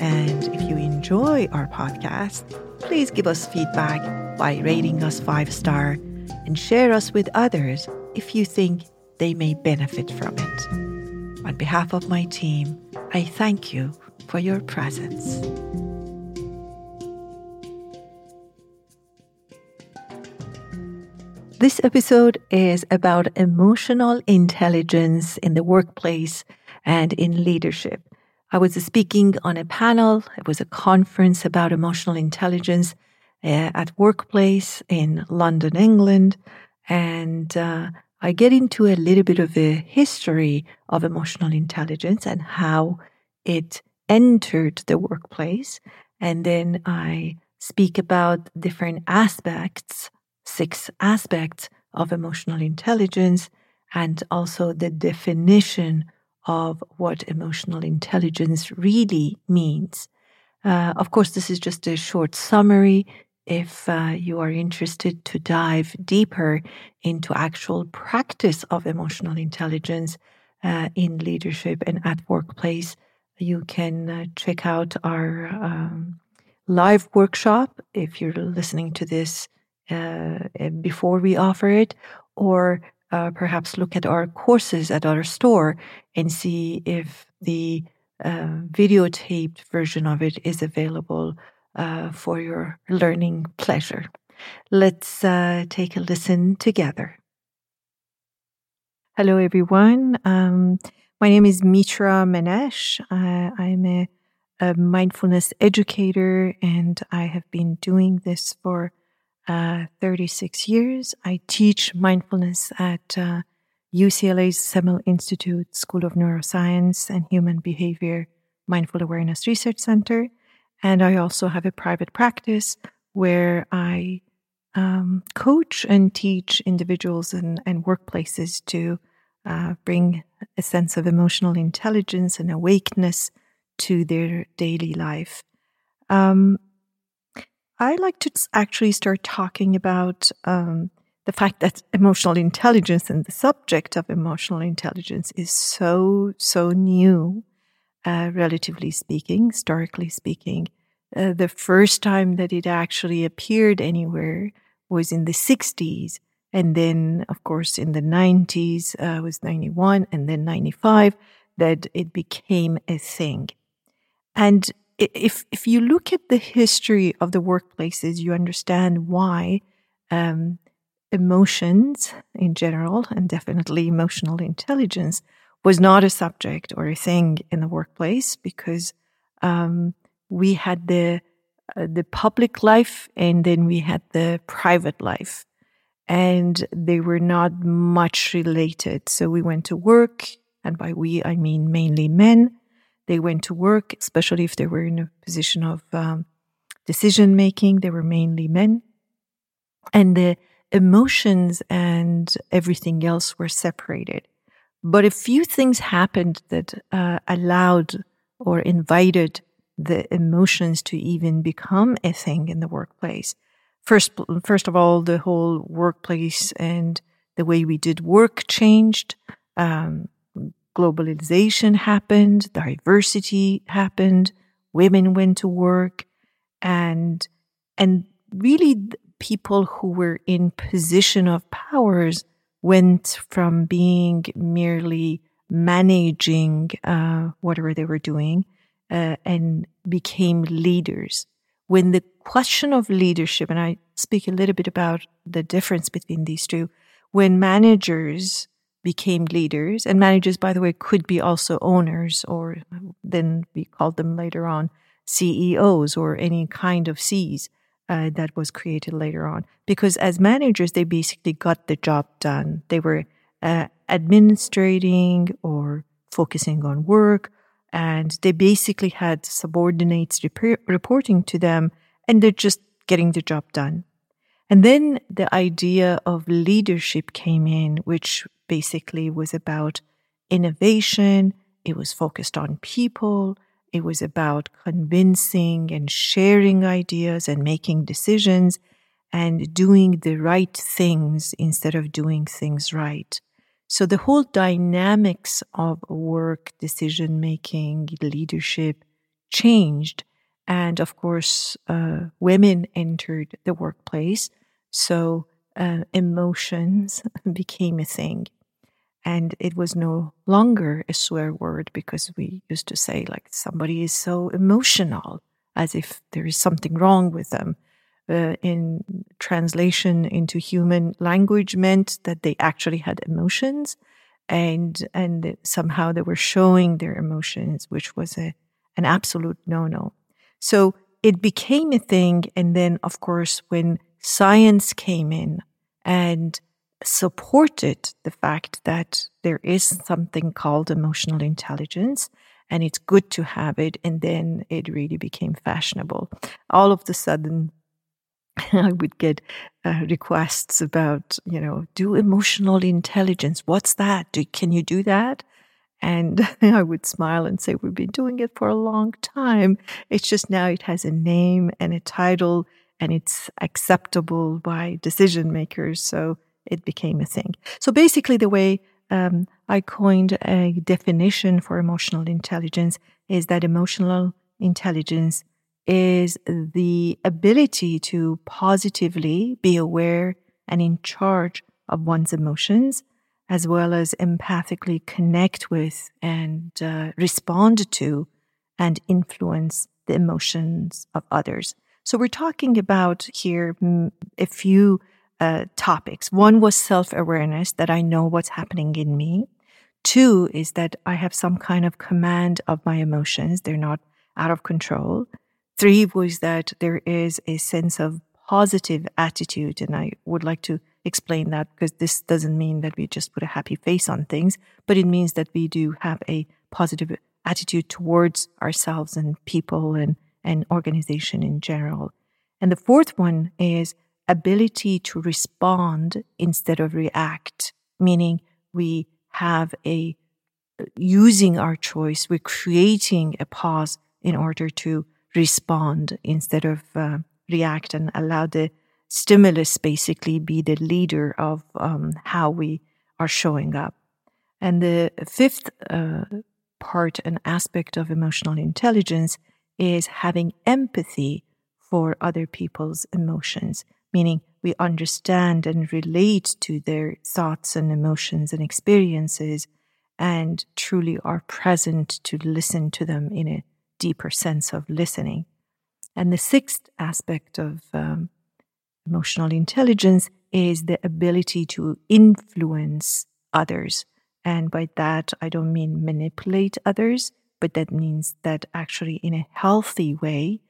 And if you enjoy our podcast, please give us feedback by rating us five star and share us with others if you think they may benefit from it. On behalf of my team, I thank you for your presence. This episode is about emotional intelligence in the workplace and in leadership. I was speaking on a panel, it was a conference about emotional intelligence uh, at workplace in London, England, and uh, I get into a little bit of a history of emotional intelligence and how it entered the workplace. And then I speak about different aspects six aspects of emotional intelligence and also the definition of what emotional intelligence really means. Uh, of course, this is just a short summary. If uh, you are interested to dive deeper into actual practice of emotional intelligence uh, in leadership and at workplace, you can uh, check out our um, live workshop. If you're listening to this uh, before we offer it, or uh, perhaps look at our courses at our store and see if the uh, videotaped version of it is available uh, for your learning pleasure. Let's uh, take a listen together. Hello, everyone. Um, my name is Mitra Manesh. I'm a, a mindfulness educator, and I have been doing this for uh, 36 years. I teach mindfulness at uh, UCLA's Semel Institute School of Neuroscience and Human Behavior Mindful Awareness Research Center. And I also have a private practice where I um, coach and teach individuals and, and workplaces to uh, bring a sense of emotional intelligence and awakeness to their daily life. Um, I like to actually start talking about um, the fact that emotional intelligence and the subject of emotional intelligence is so, so new, uh, relatively speaking, historically speaking. Uh, the first time that it actually appeared anywhere was in the 60s. And then, of course, in the 90s uh, was 91 and then 95 that it became a thing. And if if you look at the history of the workplaces, you understand why um, emotions in general, and definitely emotional intelligence, was not a subject or a thing in the workplace because um, we had the uh, the public life and then we had the private life, and they were not much related. So we went to work, and by we I mean mainly men they went to work, especially if they were in a position of um, decision making. They were mainly men. And the emotions and everything else were separated. But a few things happened that uh, allowed or invited the emotions to even become a thing in the workplace. First, first of all, the whole workplace and the way we did work changed. Um, globalization happened, diversity happened, women went to work, and and really people who were in position of powers went from being merely managing uh, whatever they were doing uh, and became leaders. When the question of leadership, and I speak a little bit about the difference between these two, when managers became leaders and managers, by the way, could be also owners or then we called them later on CEOs or any kind of C's uh, that was created later on. Because as managers, they basically got the job done. They were uh, administrating or focusing on work, and they basically had subordinates rep- reporting to them and they're just getting the job done. And then the idea of leadership came in, which basically was about innovation. It was focused on people. It was about convincing and sharing ideas and making decisions and doing the right things instead of doing things right. So the whole dynamics of work, decision making, leadership changed. And of course, uh, women entered the workplace. So uh, emotions became a thing. And it was no longer a swear word because we used to say, like, somebody is so emotional, as if there is something wrong with them. Uh, in translation into human language meant that they actually had emotions and and somehow they were showing their emotions which was a an absolute no no so it became a thing and then of course when science came in and supported the fact that there is something called emotional intelligence and it's good to have it. And then it really became fashionable. All of the sudden, I would get uh, requests about, you know, do emotional intelligence. What's that? Do, can you do that? And I would smile and say, We've been doing it for a long time. It's just now it has a name and a title and it's acceptable by decision makers. So it became a thing. So basically, the way um, I coined a definition for emotional intelligence is that emotional intelligence is the ability to positively be aware and in charge of one's emotions, as well as empathically connect with and uh, respond to and influence the emotions of others. So we're talking about here mm, a few uh, topics. One was self awareness that I know what's happening in me. Two is that I have some kind of command of my emotions. They're not out of control. Three was that there is a sense of positive attitude. And I would like to explain that because this doesn't mean that we just put a happy face on things, but it means that we do have a positive attitude towards ourselves and people and and organization in general. And the fourth one is ability to respond instead of react, meaning we have a using our choice, we're creating a pause in order to respond instead of uh, react and allow the stimulus basically be the leader of um, how we are showing up. And the fifth uh, part and aspect of emotional intelligence is having empathy for other people's emotions, meaning we understand and relate to their thoughts and emotions and experiences and truly are present to listen to them in a deeper sense of listening. And the sixth aspect of um, emotional intelligence is the ability to influence others. And by that, I don't mean manipulate others, but that means that actually in a healthy way,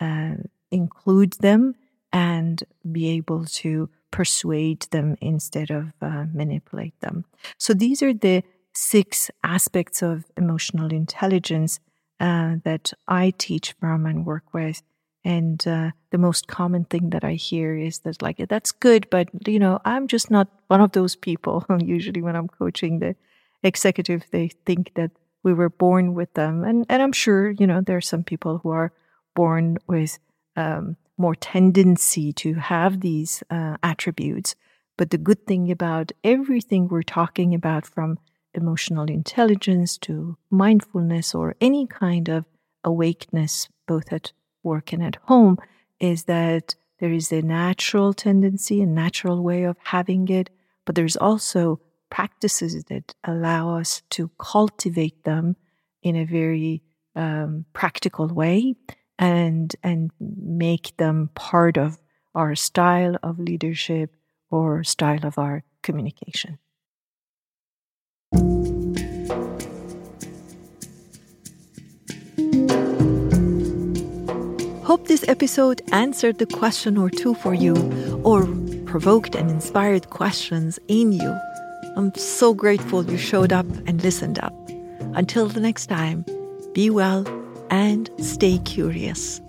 uh, include them and be able to persuade them instead of uh, manipulate them. So these are the six aspects of emotional intelligence uh, that I teach from and work with. And uh, the most common thing that I hear is that, like, that's good, but you know, I'm just not one of those people. Usually, when I'm coaching the executive, they think that we were born with them. And, and I'm sure, you know, there are some people who are born with um, more tendency to have these uh, attributes. But the good thing about everything we're talking about, from emotional intelligence to mindfulness or any kind of awakeness, both at work and at home, is that there is a natural tendency, a natural way of having it, but there's also practices that allow us to cultivate them in a very um, practical way and and make them part of our style of leadership or style of our communication. Hope this episode answered the question or two for you or provoked and inspired questions in you. I'm so grateful you showed up and listened up. Until the next time, Be well and stay curious.